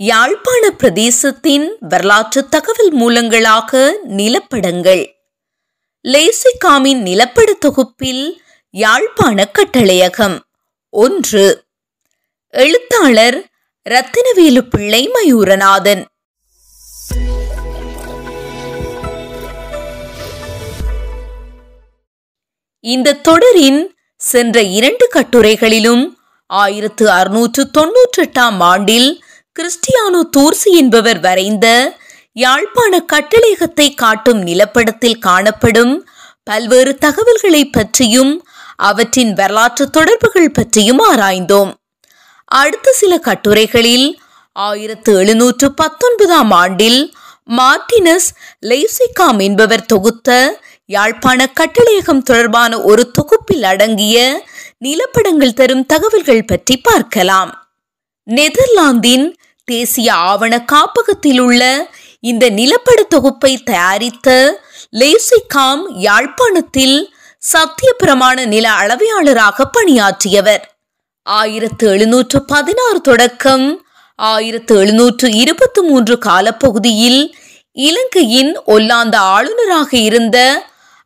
யாழ்ப்பாண பிரதேசத்தின் வரலாற்று தகவல் மூலங்களாக நிலப்படங்கள். லேசிகாமின் நிலப்பட தொகுப்பில் யாழ்ப்பாண கட்டளையகம். ஒன்று. எழுத்தாளர் ரத்தினவேலு பிள்ளை மயூரநாதன். இந்த தொடரின் சென்ற இரண்டு கட்டுரைகளிலும் ஆயிரத்து அறுநூற்று தொன்னூற்றி எட்டாம் ஆண்டில் கிறிஸ்டியானோ தூர்சி என்பவர் வரைந்த யாழ்ப்பாண கட்டளையகத்தை காட்டும் நிலப்படத்தில் காணப்படும் பல்வேறு தகவல்களை பற்றியும் அவற்றின் வரலாற்று தொடர்புகள் பற்றியும் ஆராய்ந்தோம். அடுத்த சில கட்டுரைகளில் ஆயிரத்து எழுநூற்று பத்தொன்பதாம் ஆண்டில் மார்டினஸ் லெய்சிகாம் என்பவர் தொகுத்த யாழ்ப்பாண கட்டளையகம் தொடர்பான ஒரு தொகுப்பில் அடங்கிய நிலப்படங்கள் தரும் தகவல்கள் பற்றி பார்க்கலாம். நெதர்லாந்தின் தேசிய ஆவண காப்பகத்தில் உள்ள இந்த நிலப்பட தொகுப்பை தயாரித்த லேசிகாம் யாழ்ப்பாணத்தில் சத்திய பிரமாண நில அளவையாளராக பணியாற்றியவர். ஆயிரத்து எழுநூற்று பதினாறு தொடக்கம் ஆயிரத்து எழுநூற்று இருபத்தி மூன்று காலப்பகுதியில் இலங்கையின் ஒல்லாந்த ஆளுநராக இருந்த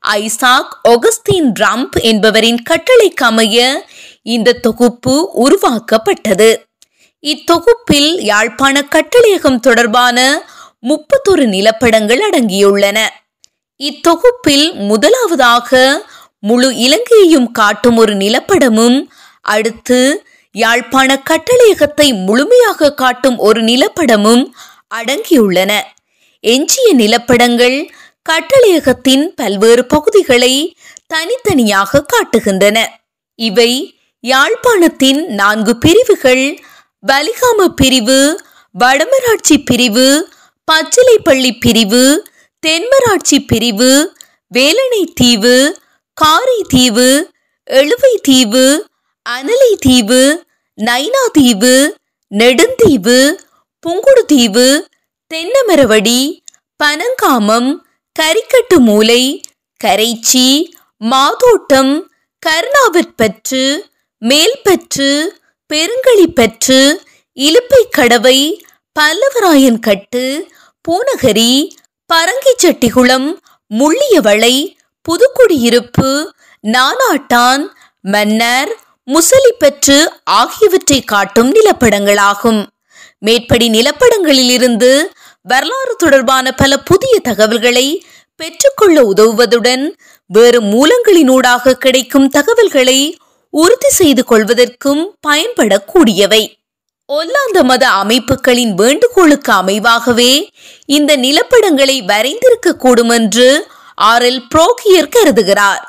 ஐசாக் ஒகஸ்தீன் ட்ரம்ப் என்பவரின் கட்டளைக்கு அமைய இந்த தொகுப்பு உருவாக்கப்பட்டது. இத்தொகுப்பில் யாழ்ப்பாண கட்டளையகம் தொடர்பான முப்பத்தொரு நிலப்படங்கள் அடங்கியுள்ளன. இத்தொகுப்பில் முதலாவதாக முழு இலங்கையையும் காட்டும் ஒரு நிலப்படமும் அடுத்து யாழ்ப்பாண கட்டளையகத்தை முழுமையாக காட்டும் ஒரு நிலப்படமும் அடங்கியுள்ளன. எஞ்சிய நிலப்படங்கள் கட்டளையகத்தின் பல்வேறு பகுதிகளை தனித்தனியாக காட்டுகின்றன. இவை யாழ்ப்பாணத்தின் நான்கு பிரிவுகள் வலிகாம பிரிவு வடமராட்சி பிரிவு பச்சிலைப்பள்ளி பிரிவு தென்மராட்சி பிரிவு வேலனை தீவு காரை தீவு எழுவை தீவு அனலை தீவு நைனா தீவு நெடுந்தீவு புங்குடு தீவு தென்னமரவடி பனங்காமம் கரிக்கட்டு மூலை கரைச்சி மாதோட்டம் கருணாவிற்பற்று மேல்பற்று பெருங்களிப்பற்று இலுப்பை கடவை பல்லவராயன் கட்டு பூனகரி பரங்கிச்செட்டிகுளம் முள்ளியவளை புதுக்குடியிருப்பு நானாட்டான் மன்னர் முசலிப்பற்று ஆகியவற்றை காட்டும் நிலப்படங்களாகும். மேற்படி நிலப்படங்களிலிருந்து வரலாறு தொடர்பான பல புதிய தகவல்களை பெற்றுக்கொள்ள உதவுவதுடன் வேறு மூலங்களினூடாக கிடைக்கும் தகவல்களை உறுதி செய்து கொள்வதற்கும் பயன்படக்கூடியவை. ஒல்லாந்த மத அமைப்புகளின் வேண்டுகோளுக்கு அமைவாகவே இந்த நிலப்படங்களை வரைந்திருக்க கூடும் என்று ஆர் எல் புரோகியர் கருதுகிறார்.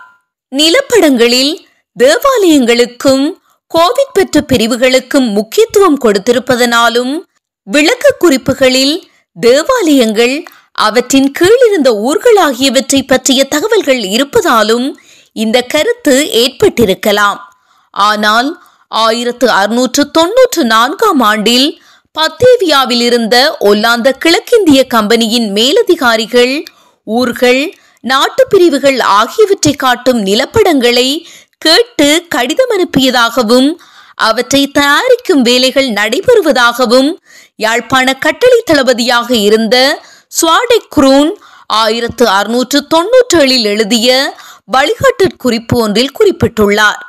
நிலப்படங்களில் தேவாலயங்களுக்கும் கோவிட் பெற்ற பிரிவுகளுக்கும் முக்கியத்துவம் கொடுத்திருப்பதனாலும் விளக்க குறிப்புகளில் தேவாலயங்கள் அவற்றின் கீழிருந்த ஊர்கள் ஆகியவற்றை பற்றிய தகவல்கள் இருப்பதாலும் இந்த கருத்து ஏற்பட்டிருக்கலாம். ஆனால் ஆயிரத்து அறுநூற்று தொன்னூற்று நான்காம் ஆண்டில் பத்தேவியாவில் இருந்த ஒல்லாந்த கிழக்கிந்திய கம்பெனியின் மேலதிகாரிகள் ஊர்கள் நாட்டு பிரிவுகள் ஆகியவற்றை காட்டும் நிலப்படங்களை கேட்டு கடிதம் அனுப்பியதாகவும் அவற்றை தயாரிக்கும் வேலைகள் நடைபெறுவதாகவும் யாழ்ப்பாண கட்டளை தளபதியாக இருந்த சுவாடை குரூன் ஆயிரத்து அறுநூற்று தொன்னூற்றேழில் எழுதிய வழிகாட்டு குறிப்பு ஒன்றில் குறிப்பிட்டுள்ளார்.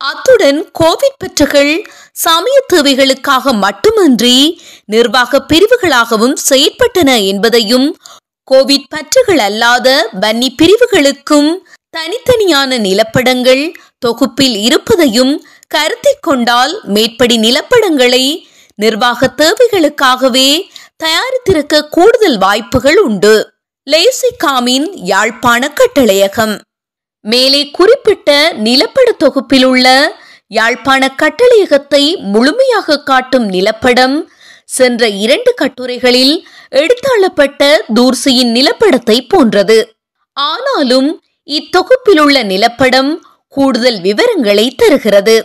அத்துடன் கோவிட் பற்றுகள் சமய தேவைகளுக்காக மட்டுமன்றி நிர்வாக பிரிவுகளாகவும் செயற்பட்டன என்பதையும் கோவிட் பற்றுகள் அல்லாத வன்னி பிரிவுகளுக்கும் தனித்தனியான நிலப்படங்கள் தொகுப்பில் இருப்பதையும் கருத்தில் கொண்டால் மேற்படி நிலப்படங்களை நிர்வாக தேவைகளுக்காகவே தயாரித்திருக்க கூடுதல் வாய்ப்புகள் உண்டு. லேசிகாமின் யாழ்ப்பாண கட்டளையகம். மேலே குறிப்பிட்ட நிலப்பட தொகுப்பில் உள்ள யாழ்ப்பாண கட்டளையகத்தை முழுமையாக காட்டும் நிலப்படம் சென்ற இரண்டு கட்டுரைகளில் எடுத்தாளப்பட்ட தூர்சியின் நிலப்படத்தை போன்றது. ஆனாலும் இத்தொகுப்பில் உள்ள நிலப்படம் கூடுதல் விவரங்களை தருகிறது.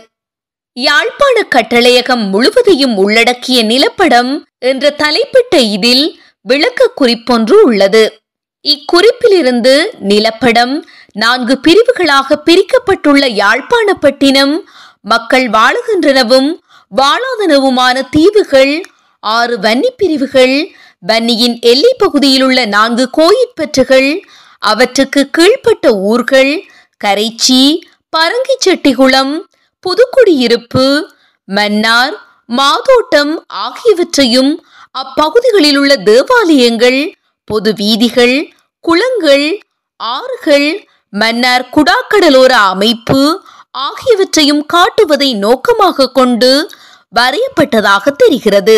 யாழ்ப்பாண கட்டளையகம் முழுவதையும் உள்ளடக்கிய நிலப்படம் என்ற தலைப்பிட்ட இதில் விளக்க குறிப்பொன்று உள்ளது. இக்குறிப்பிலிருந்து நிலப்படம் நான்கு பிரிவுகளாக பிரிக்கப்பட்டுள்ள யாழ்ப்பாணப்பட்டினம் மக்கள் வாழுகின்றனவும் வாழாதனவுமான தீவுகள் ஆறு வன்னி பிரிவுகள் வன்னியின் எல்லை பகுதியில் உள்ள நான்கு கோயிற்பற்றுகள் அவற்றுக்கு கீழ்ப்பட்ட ஊர்கள் கரைச்சி பரங்கிச்செட்டிகுளம் புதுக்குடியிருப்பு மன்னார் மாதோட்டம் ஆகியவற்றையும் அப்பகுதிகளில் உள்ள தேவாலயங்கள் பொது வீதிகள் குளங்கள் ஆறுகள் மன்னர் குடாக்கடலோர அமைப்பு ஆகியவற்றையும் காட்டுவதை நோக்கமாக கொண்டு வரையப்பட்டதாக தெரிகிறது.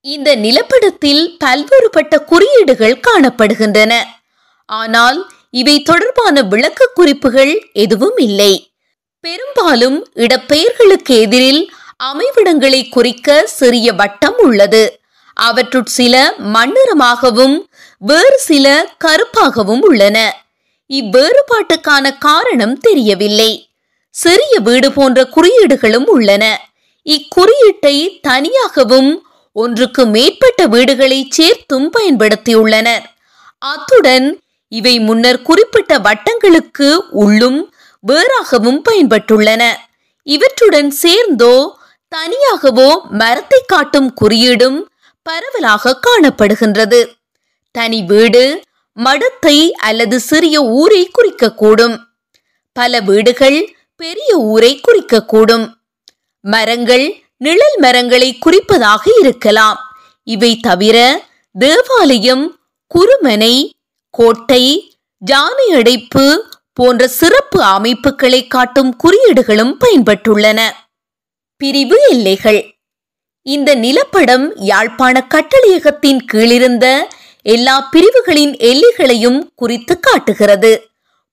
இந்த நிலப்படத்தில் பல்வேறுபட்ட குறியீடுகள் காணப்படுகின்றன. ஆனால் இவை தொடர்பான விளக்க குறிப்புகள் எதுவும் இல்லை. பெரும்பாலும் இடப்பெயர்களுக்கு எதிரில் அமைவிடங்களை குறிக்க சிறிய வட்டம் உள்ளது. அவற்றுட் சில மண்ணிறமாகவும் வேறு சில கருப்பாகவும் உள்ளன. இவ்வேறுபாட்டுக்கான காரணம் தெரியவில்லை. சிறிய வீடு போன்ற குறியீடுகளும் உள்ளன. இக்குறியீட்டை தனியாகவும் ஒன்றுக்கு மேற்பட்ட வீடுகளை சேர்த்தும் பயன்படுத்தியுள்ளனர். அத்துடன் இவை முன்னர் குறிப்பிட்ட வட்டங்களுக்கு உள்ளும் வேறாகவும் பயன்பட்டுள்ளன. இவற்றுடன் சேர்ந்தோ தனியாகவோ மரத்தை காட்டும் குறியீடும் பரவலாக காணப்படுகின்றது. தனி வீடு மடத்தை அல்லது சிறிய ஊரை குறிக்கக்கூடும். பல வீடுகள் பெரிய ஊரை குறிக்கக்கூடும். மரங்கள் நிழல் மரங்களை குறிப்பதாக இருக்கலாம். இவை தவிர தேவாலயம் குறுமனை கோட்டை ஜானை அடைப்பு போன்ற சிறப்பு அமைப்புகளை காட்டும் குறியீடுகளும் பயன்பட்டுள்ளன. பிரிவு எல்லைகள். இந்த நிலப்படம் யாழ்ப்பாண கட்டளையகத்தின் கீழிருந்த எல்லா பிரிவுகளின் எல்லைகளையும் குறித்து காட்டுகிறது.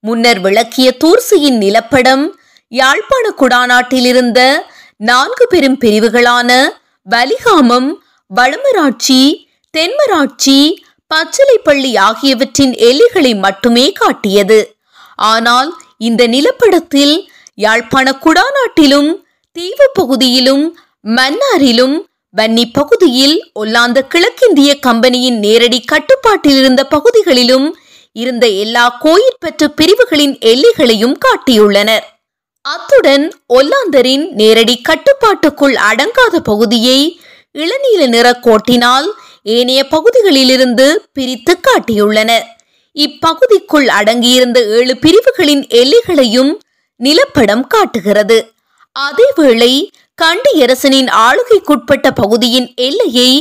முன்னர் விளக்கிய தூர்சியின் நிலப்படம் யாழ்ப்பாண குடாநாட்டில் இருந்த நான்கு பெரும் பிரிவுகளான வலிகாமம் வளமராட்சி தென்மராட்சி பச்சிலைப்பள்ளி ஆகியவற்றின் எல்லைகளை மட்டுமே காட்டியது. ஆனால் இந்த நிலப்படத்தில் யாழ்ப்பாண குடாநாட்டிலும் தீவு பகுதியிலும் மன்னாரிலும் வன்னி பகுதியில் ஒல்லாந்த கிழக்கிந்திய கம்பெனியின் நேரடி கட்டுப்பாட்டில் இருந்த பகுதிகளிலும் இருந்த எல்லா கோயிற்பற்று பிரிவுகளின் எல்லைகளையும் காட்டியுள்ளனர். அத்துடன் ஒல்லாந்தரின் நேரடி கட்டுப்பாட்டுக்குள் அடங்காத பகுதியை இளநீல நிற கோட்டினால் ஏனைய பகுதிகளிலிருந்து பிரித்து காட்டியுள்ளனர். இப்பகுதிக்குள் அடங்கியிருந்த ஏழு பிரிவுகளின் எல்லைகளையும் நிலப்படம் காட்டுகிறது. அதேவேளை கண்டியரசனின் ஆளுகைக்குட்பட்ட பகுதியின் எல்லையை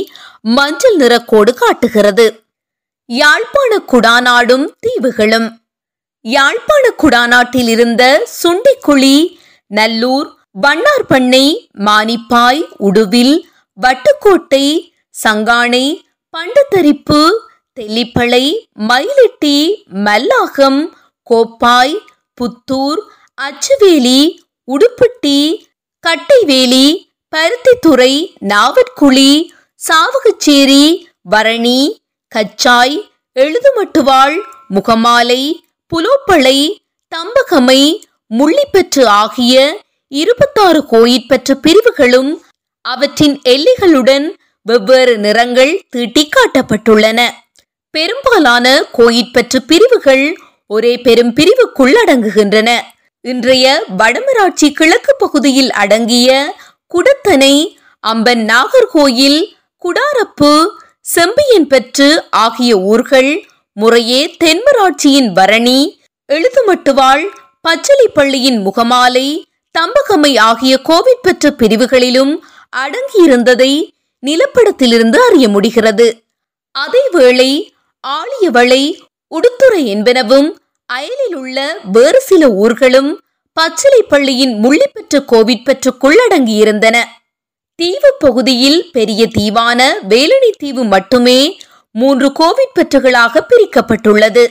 மஞ்சள் நிறக்கோடு காட்டுகிறது. யாழ்ப்பாண குடாநாடும் தீவுகளும். யாழ்ப்பாண குடாநாட்டில் இருந்த சுண்டிக்குழி நல்லூர் வண்ணார்பண்ணை மானிப்பாய் உடுவில் வட்டுக்கோட்டை சங்கானை பண்டத்தரிப்பு தெல்லிப்பளை மயிலிட்டி மல்லாகம் கோப்பாய் புத்தூர் அச்சுவேலி உடுப்பட்டி கட்டைவேலி பருத்தித்துறை நாவற்குழி சாவகச்சேரி வரணி கச்சாய் எழுதுமட்டுவாள் முகமாலை புலோப்பளை தம்பகமை முள்ளிப்பற்று ஆகிய இருபத்தாறு கோயிற்பற்று பிரிவுகளும் அவற்றின் எல்லைகளுடன் வெவ்வேறு நிறங்கள் தீட்டிக் காட்டப்பட்டுள்ளன. பெரும்பாலான கோயிற்பற்று பிரிவுகள் ஒரே பெரும் பிரிவுக்குள் அடங்குகின்றன. இன்றைய வடமராட்சி கிழக்கு பகுதியில் அடங்கிய குடத்தனை அம்பன் நாகர்கோயில் குடாரப்பு செம்பியன்பற்று ஆகிய ஊர்கள் முறையே தென்மராட்சியின் வரணி எழுதுமட்டுவாள் பச்சளிப்பள்ளியின் முகமாலை தம்பகமை ஆகிய கோவிற்பற்று பிரிவுகளிலும் அடங்கியிருந்ததை நிலப்படத்திலிருந்து அறிய முடிகிறது. அதேவேளை ஆழியவளை உடுத்துறை என்பனவும் அயலில் உள்ள வேறு சில ஊர்களும் பச்சிலைப்பள்ளியின் முள்ளிப்பற்று கோவிற்பற்றுக்குள் அடங்கியிருந்தன தீவு பகுதியில் பெரிய தீவான வேலணி தீவு மட்டுமே மூன்று கோவிற்பற்றுகளாக பிரிக்கப்பட்டுள்ளது.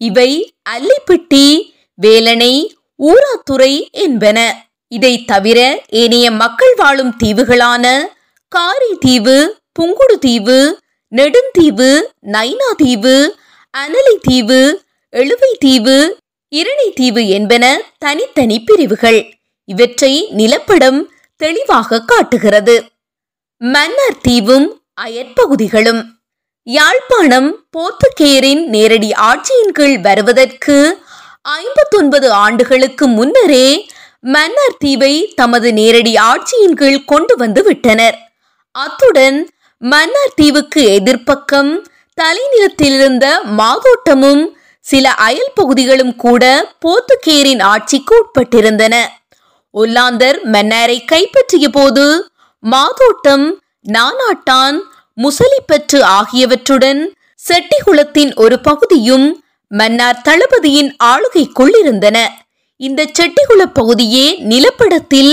இவை அல்லிப்பட்டி வேலணை ஊராத்துறை என்பன. இதை தவிர ஏனைய மக்கள் வாழும் தீவுகளான காரி தீவு புங்குடு தீவு நெடுந்தீவு நைனா தீவு அனலை தீவு எழுவை தீவு இரணை தீவு என்பன தனித்தனி பிரிவுகள். இவற்றை நிலப்படம் தெளிவாக காட்டுகிறது. மன்னார் தீவும் அயற்பகுதிகளும். யாழ்ப்பாணம் போர்த்துகேயரின் நேரடி ஆட்சியின் கீழ் வருவதற்கு ஐம்பத்தொன்பது ஆண்டுகளுக்கு முன்னரே மன்னார் தீவை தமது நேரடி ஆட்சியின் கீழ் கொண்டு வந்து விட்டனர். அத்துடன் மன்னார் தீவுக்கு எதிர்ப்பக்கம் தலைநிலத்திலிருந்த மாதோட்டமும் சில அயல் பகுதிகளும் கூட போர்த்துகேயரின் ஆட்சிக்கு உட்பட்டிருந்தன. ஒல்லாந்தர் மன்னாரை கைப்பற்றிய போது மாதோட்டம் நானாட்டான் முசலிப்பற்று ஆகியவற்றுடன் செட்டிகுளத்தின் ஒரு பகுதியும் மன்னார் தளபதியின் ஆளுகைக்குள் இருந்தன. இந்த செட்டிகுள பகுதியே நிலப்படத்தில்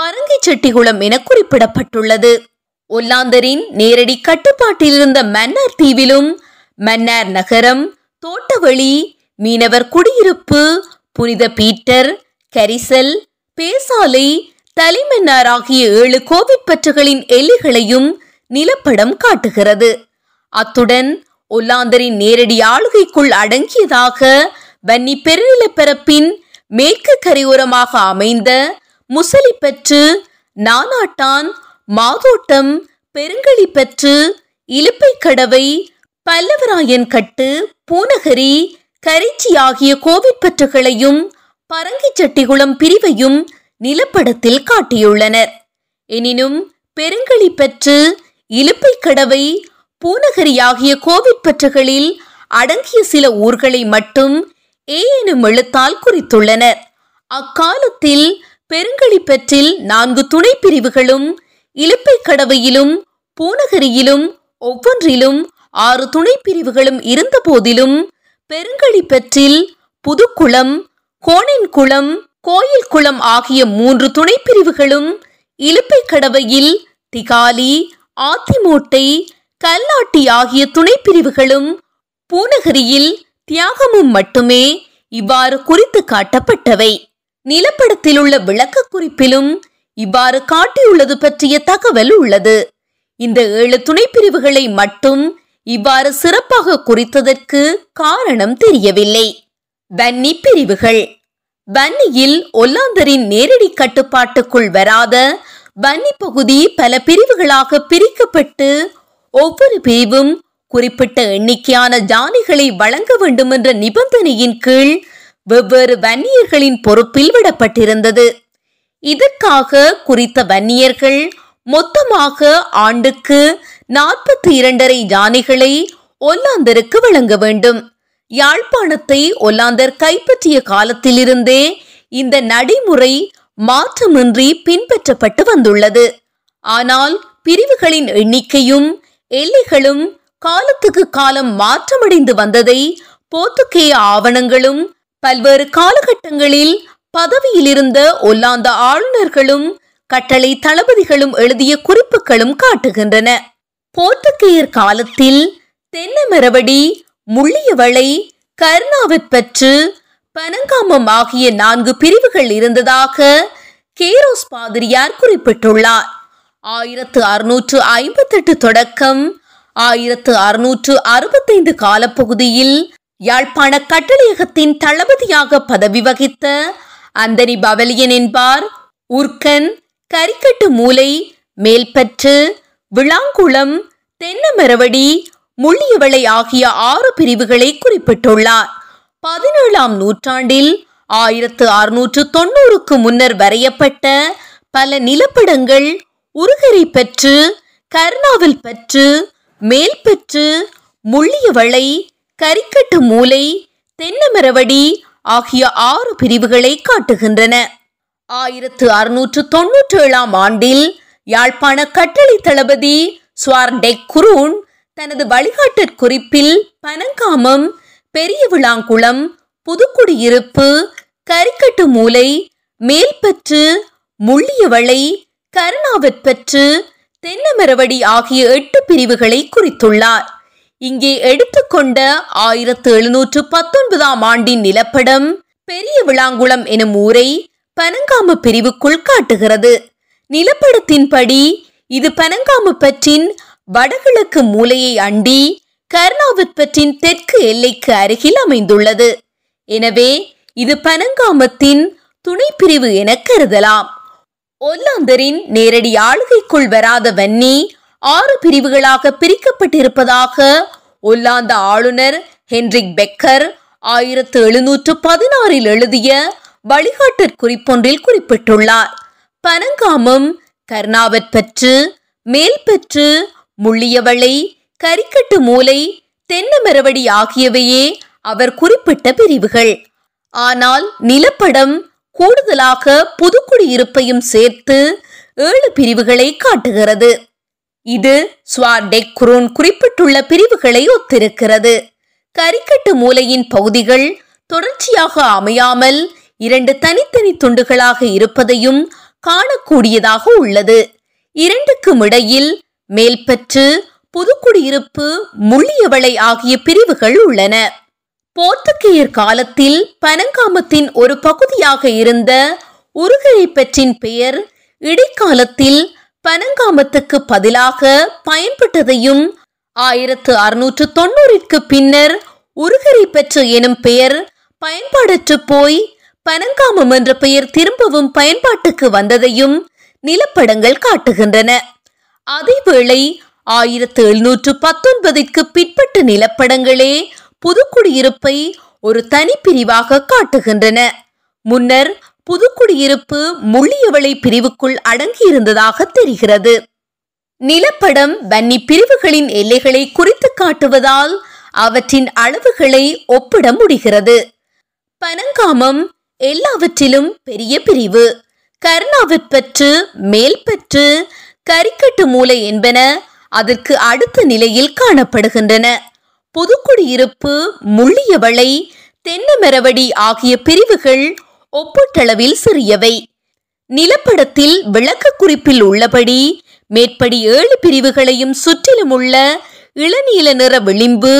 பரங்கி செட்டிகுளம் என குறிப்பிடப்பட்டுள்ளது. ஒல்லாந்தரின் நேரடி கட்டுப்பாட்டில் இருந்த மன்னார் தீவிலும் மன்னார் நகரம் தோட்டவழி மீனவர் குடியிருப்பு புனித பீட்டர் கரிசல் பேசாலை தலைமன்னார் ஆகிய ஏழு கோவிப்பற்றுகளின் எல்லைகளையும் நிலப்படம் காட்டுகிறது. அத்துடன் ஒல்லாந்தரின் நேரடி ஆளுகைக்குள் அடங்கியதாக வன்னி பெருநிலப்பரப்பின் மேற்கு கரையோரமாக அமைந்த முசலிப்பற்று நானாட்டான் மாதோட்டம் பெருங்களிப்பற்று இலுப்பைக்கடவை பல்லவராயன் கட்டு பூனகரி கரிச்சி ஆகிய கோவிற்பற்றுகளையும் பரங்கிச்சட்டிகுளம் பிரிவையும் நிலப்படத்தில் காட்டியுள்ளனர். எனினும் பெருங்களி பெற்று இலுப்பை கடவை பூநகரி ஆகிய கோவிற்பற்றுகளில் அடங்கிய சில ஊர்களை மட்டும் ஏ எனும் எழுத்தால் குறித்துள்ளனர். அக்காலத்தில் பெருங்களிப்பற்றில் நான்கு துணை பிரிவுகளும் இலுப்பைக்கடவையிலும் பூனகரியிலும் ஒவ்வொன்றிலும் ஆறு துணை பிரிவுகளும் இருந்த போதிலும் பெருங்கழிப்பற்றில் புதுக்குளம் கோணின்குளம் கோயில் குளம் ஆகிய மூன்று துணை பிரிவுகளும் இலுப்பைக்கடவையில் திகாலி ஆத்திமோட்டை கல்லாட்டி ஆகிய துணை பிரிவுகளும் பூனகரியில் தியாகமும் மட்டுமே இவ்வாறு குறித்து காட்டப்பட்டவை. நிலப்படத்தில் உள்ள விளக்க குறிப்பிலும் இவ்வாறு காட்டியுள்ளது பற்றிய தகவல் உள்ளது. இந்த ஏழு துணை பிரிவுகளை மட்டும் இவ்வாறு சிறப்பாக குறித்ததற்கு காரணம் தெரியவில்லை. வன்னி பிரிவுகள். வன்னியில் ஒல்லாந்தரின் நேரடி கட்டுப்பாட்டுக்குள் வராத வன்னி பகுதி பல பிரிவுகளாக பிரிக்கப்பட்டு ஒவ்வொரு பிரிவும் குறிப்பிட்ட எண்ணிக்கையான ஜானிகளை வழங்க வேண்டும் என்ற நிபந்தனையின் கீழ் வெவ்வேறு வன்னியர்களின் பொறுப்பில் விடப்பட்டிருந்தது. இதற்காக குறித்த வன்னியர்கள் மொத்தமாக ஆண்டுக்கு நாற்பத்தி இரண்டரை யானைகளை ஒல்லாந்தருக்கு வழங்க வேண்டும். யாழ்ப்பாணத்தை ஒல்லாந்தர் கைப்பற்றிய காலத்திலிருந்தே இந்த நடைமுறை மாற்றமின்றி பின்பற்றப்பட்டு வந்துள்ளது. ஆனால் பிரிவுகளின் எண்ணிக்கையும் எல்லைகளும் காலத்துக்கு காலம் மாற்றமடைந்து வந்ததை போர்த்துக்கேய ஆவணங்களும் பல்வேறு காலகட்டங்களில் பதவியில் இருந்த ஒல்லாந்த ஆளுநர்களும் கட்டளை தளபதிகளும் எழுதிய குறிப்புகளும் காட்டுகின்றன. போர்த்துகேயர் காலத்தில் தென்னமரவடி முள்ளியவளை கர்ணாவிற்பற்று பனங்காமம் ஆகிய நான்கு பிரிவுகள் இருந்ததாக கேரோஸ் பாதிரியார் குறிப்பிட்டுள்ளார். ஆயிரத்து அறுநூற்று ஐம்பத்தெட்டு தொடக்கம் ஆயிரத்து அறுநூற்று அறுபத்தைந்து காலப்பகுதியில் யாழ்ப்பாண கட்டளையகத்தின் தளபதியாக பதவி வகித்த அந்தனி பவலியன் என்பார். உர்க்கன் கரிக்கட்டு மூலை மேல்பற்று விளாங்குளம் தென்னமரவடி முள்ளியவளை ஆகிய ஆறு பிரிவுகளை குறிப்பிட்டுள்ளார். பதினேழாம் நூற்றாண்டில் ஆயிரத்து அறுநூற்று தொண்ணூறுக்கு முன்னர் வரையப்பட்ட பல நிலப்படங்கள் உருகரை பற்று கருணாவில் பற்று மேல்பற்று முள்ளியவளை கரிக்கட்டு மூலை தென்னமரவடி ஆகிய ஆறு பிரிவுகளை காட்டுகின்றன. ஆயிரத்து அறுநூற்று தொன்னூற்றி ஏழாம் ஆண்டில் யாழ்ப்பாண கட்டளை தளபதி ஸ்வார்டெக் குரூன் தனது வழிகாட்டற் குறிப்பில் பனங்காமம் பெரிய விளாங்குளம் புதுக்குடியிருப்பு கரிக்கட்டு மூலை மேல்பற்று முள்ளியவளை கருணாவற்பற்று தென்னமரவடி ஆகிய எட்டு பிரிவுகளை குறித்துள்ளார். இங்கே எடுத்துக்கொண்ட ஆயிரத்து எழுநூற்று பத்தொன்பதாம் ஆண்டின் நிலப்படம் பெரிய விளாங்குளம் எனும் ஊரை பனங்காம பிரிவுக்குள் காட்டுகிறது. நிலப்படத்தின்படி இது பனங்காமுப்பற்றின் வடகிழக்கு மூலையை அண்டி கர்ணாவத்பற்றின் தெற்கு எல்லைக்கு அருகில் அமைந்துள்ளது. எனவே இது பனங்காமத்தின் துணைப்பிரிவு என கருதலாம். ஒல்லாந்தரின் நேரடி ஆளுகைக்குள் வராத வன்னி ஆறு பிரிவுகளாக பிரிக்கப்பட்டிருப்பதாக ஒல்லாந்த ஆளுநர் ஹென்ரிக் பெக்கர் ஆயிரத்து எழுநூற்று பதினாறில் எழுதிய வழிகாட்டற் குறிப்பொன்றில் குறிப்பிட்டுள்ளார். பனங்காமம் கர்ணாவற்பற்று மேல்பற்று முள்ளியவளை கரிக்கட்டு மூலை தென்னமரவடி ஆகியவையே அவர் குறிப்பிட்ட பிரிவுகள். ஆனால் நிலப்படம் கூடுதலாக புதுக்குடியிருப்பையும் சேர்த்து ஏழு பிரிவுகளை காட்டுகிறது. இது ஸ்வார்டெக் குரோன் குறிப்பிட்டுள்ள பிரிவுகளை ஒத்திருக்கிறது. கரிக்கட்டு மூலையின் பகுதிகள் தொடர்ச்சியாக அமையாமல் இரண்டு தனித்தனி துண்டுகளாக இருப்பதையும் காணக்கூடியதாக உள்ளது. இரண்டுக்கும் இடையில் மேல்பற்று புதுக்குடியிருப்பு முள்ளியவளை ஆகிய பிரிவுகள் உள்ளன. போர்த்துகேயர் காலத்தில் பனங்காமத்தின் ஒரு பகுதியாக இருந்த உருகரைப்பற்றின் பெயர் இடைக்காலத்தில் பனங்காமத்துக்கு பதிலாக பயன்பட்டதையும் ஆயிரத்து அறுநூற்று தொன்னூறிற்கு பின்னர் உருகரைப்பற்று எனும் பெயர் பயன்பாடற்று போய் பனங்காமம் என்ற பெயர் திரும்பவும் பயன்பாட்டுக்கு வந்ததையும் நிலப்படங்கள் காட்டுகின்றன. அதேவேளை ஆயிரத்து எழுநூற்று பத்தொன்பதிற்கு பிற்பட்ட நிலப்படங்களே புதுக்குடியிருப்பை ஒரு தனிப்பிரிவாக காட்டுகின்றன. முன்னர் புதுக்குடியிருப்பு முள்ளியவளை பிரிவுக்குள் அடங்கியிருந்ததாக தெரிகிறது. நிலப்படம் வன்னி பிரிவுகளின் எல்லைகளை குறித்து காட்டுவதால் அவற்றின் அளவுகளை ஒப்பிட முடிகிறது. பனங்காமம் எல்லாவற்றிலும் பெரிய பிரிவு. கருணாவிற்பற்று மேல்பற்று கரிக்கட்டு மூலை என்பன அதற்கு அடுத்த நிலையில் காணப்படுகின்றன. புதுக்குடியிருப்பு முள்ளியவளை தென்னமரவடி ஆகிய பிரிவுகள் ஒப்பீட்டளவில் சிறியவை. நிலப்படத்தில் விளக்க குறிப்பில் உள்ளபடி மேற்படி ஏழு பிரிவுகளையும் சுற்றிலும் உள்ள இளநீல நிற விளிம்பு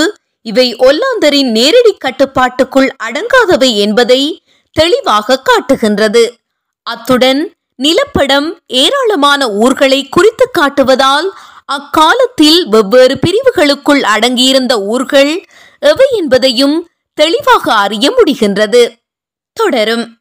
இவை ஒல்லாந்தரின் நேரடி கட்டுப்பாட்டுக்குள் அடங்காதவை என்பதை தெளிவாக காட்டுகின்றது. அத்துடன் நிலப்படம் ஏராளமான ஊர்களை குறித்து காட்டுவதால் அக்காலத்தில் வெவ்வேறு பிரிவுகளுக்குள் அடங்கியிருந்த ஊர்கள் எவை என்பதையும் தெளிவாக அறிய முடிகின்றது. தொடரும்.